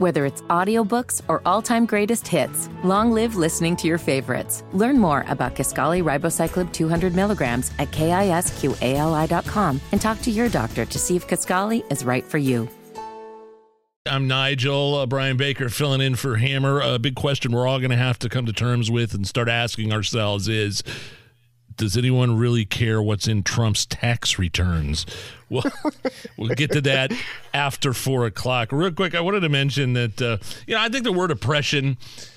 Whether it's audiobooks or all-time greatest hits, long live listening to your favorites. Learn more about Kisqali Ribociclib 200 milligrams at kisqali.com and talk to your doctor to see if Kisqali is right for you. I'm Nigel. Uh, Brian Baker filling in for Hammer. A big question we're all going to have to come to terms with and start asking ourselves is does anyone really care what's in Trump's tax returns? Well, we'll get to that after four o'clock. Real quick, I wanted to mention that, uh, you know, I think the word oppression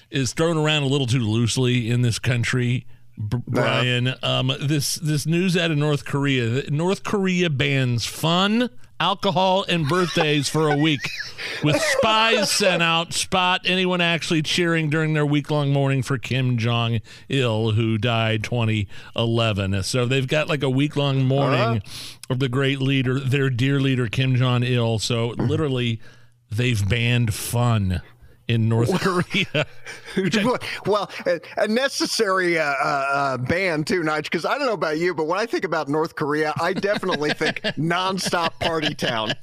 is thrown around a little too loosely in this country. Brian, um, this this news out of North Korea. North Korea bans fun, alcohol, and birthdays for a week, with spies sent out spot anyone actually cheering during their week long mourning for Kim Jong Il, who died 2011. So they've got like a week long mourning of the great leader, their dear leader Kim Jong Il. So literally, they've banned fun in North Korea. well, a, a necessary uh, uh, ban too, Nige. Because I don't know about you, but when I think about North Korea, I definitely think nonstop party town.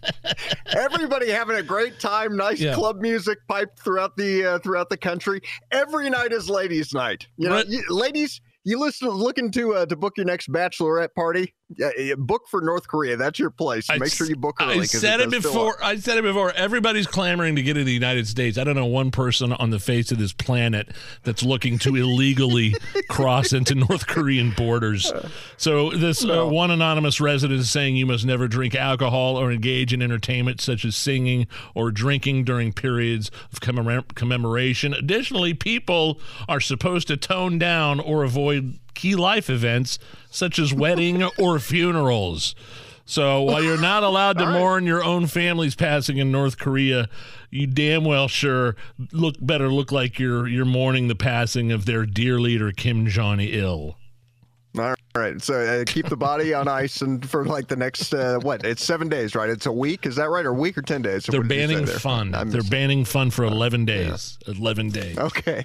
Everybody having a great time, nice Yeah. club music piped throughout the uh, throughout the country. Every night is ladies' night. You know, Right. you, ladies. You listen, looking to uh, to book your next bachelorette party? Yeah, book for North Korea. That's your place. I Make sure you book early. I said it, fill before. I said it before. Everybody's clamoring to get into the United States. I don't know one person on the face of this planet that's looking to illegally cross into North Korean borders. So this uh, one anonymous resident is saying you must never drink alcohol or engage in entertainment such as singing or drinking during periods of commemor- commemoration. Additionally, people are supposed to tone down or avoid key life events such as wedding or funerals. So while you're not allowed to mourn your own family's passing in North Korea, you damn well sure look better look like you're you're mourning the passing of their dear leader Kim Jong Il. All right. So uh, keep the body on ice and for like the next uh, what? It's seven days, right? It's a week. Is that right? Or a week or ten days? They're What did you say banning fun. They're banning fun for 11 days. 11 days. Okay.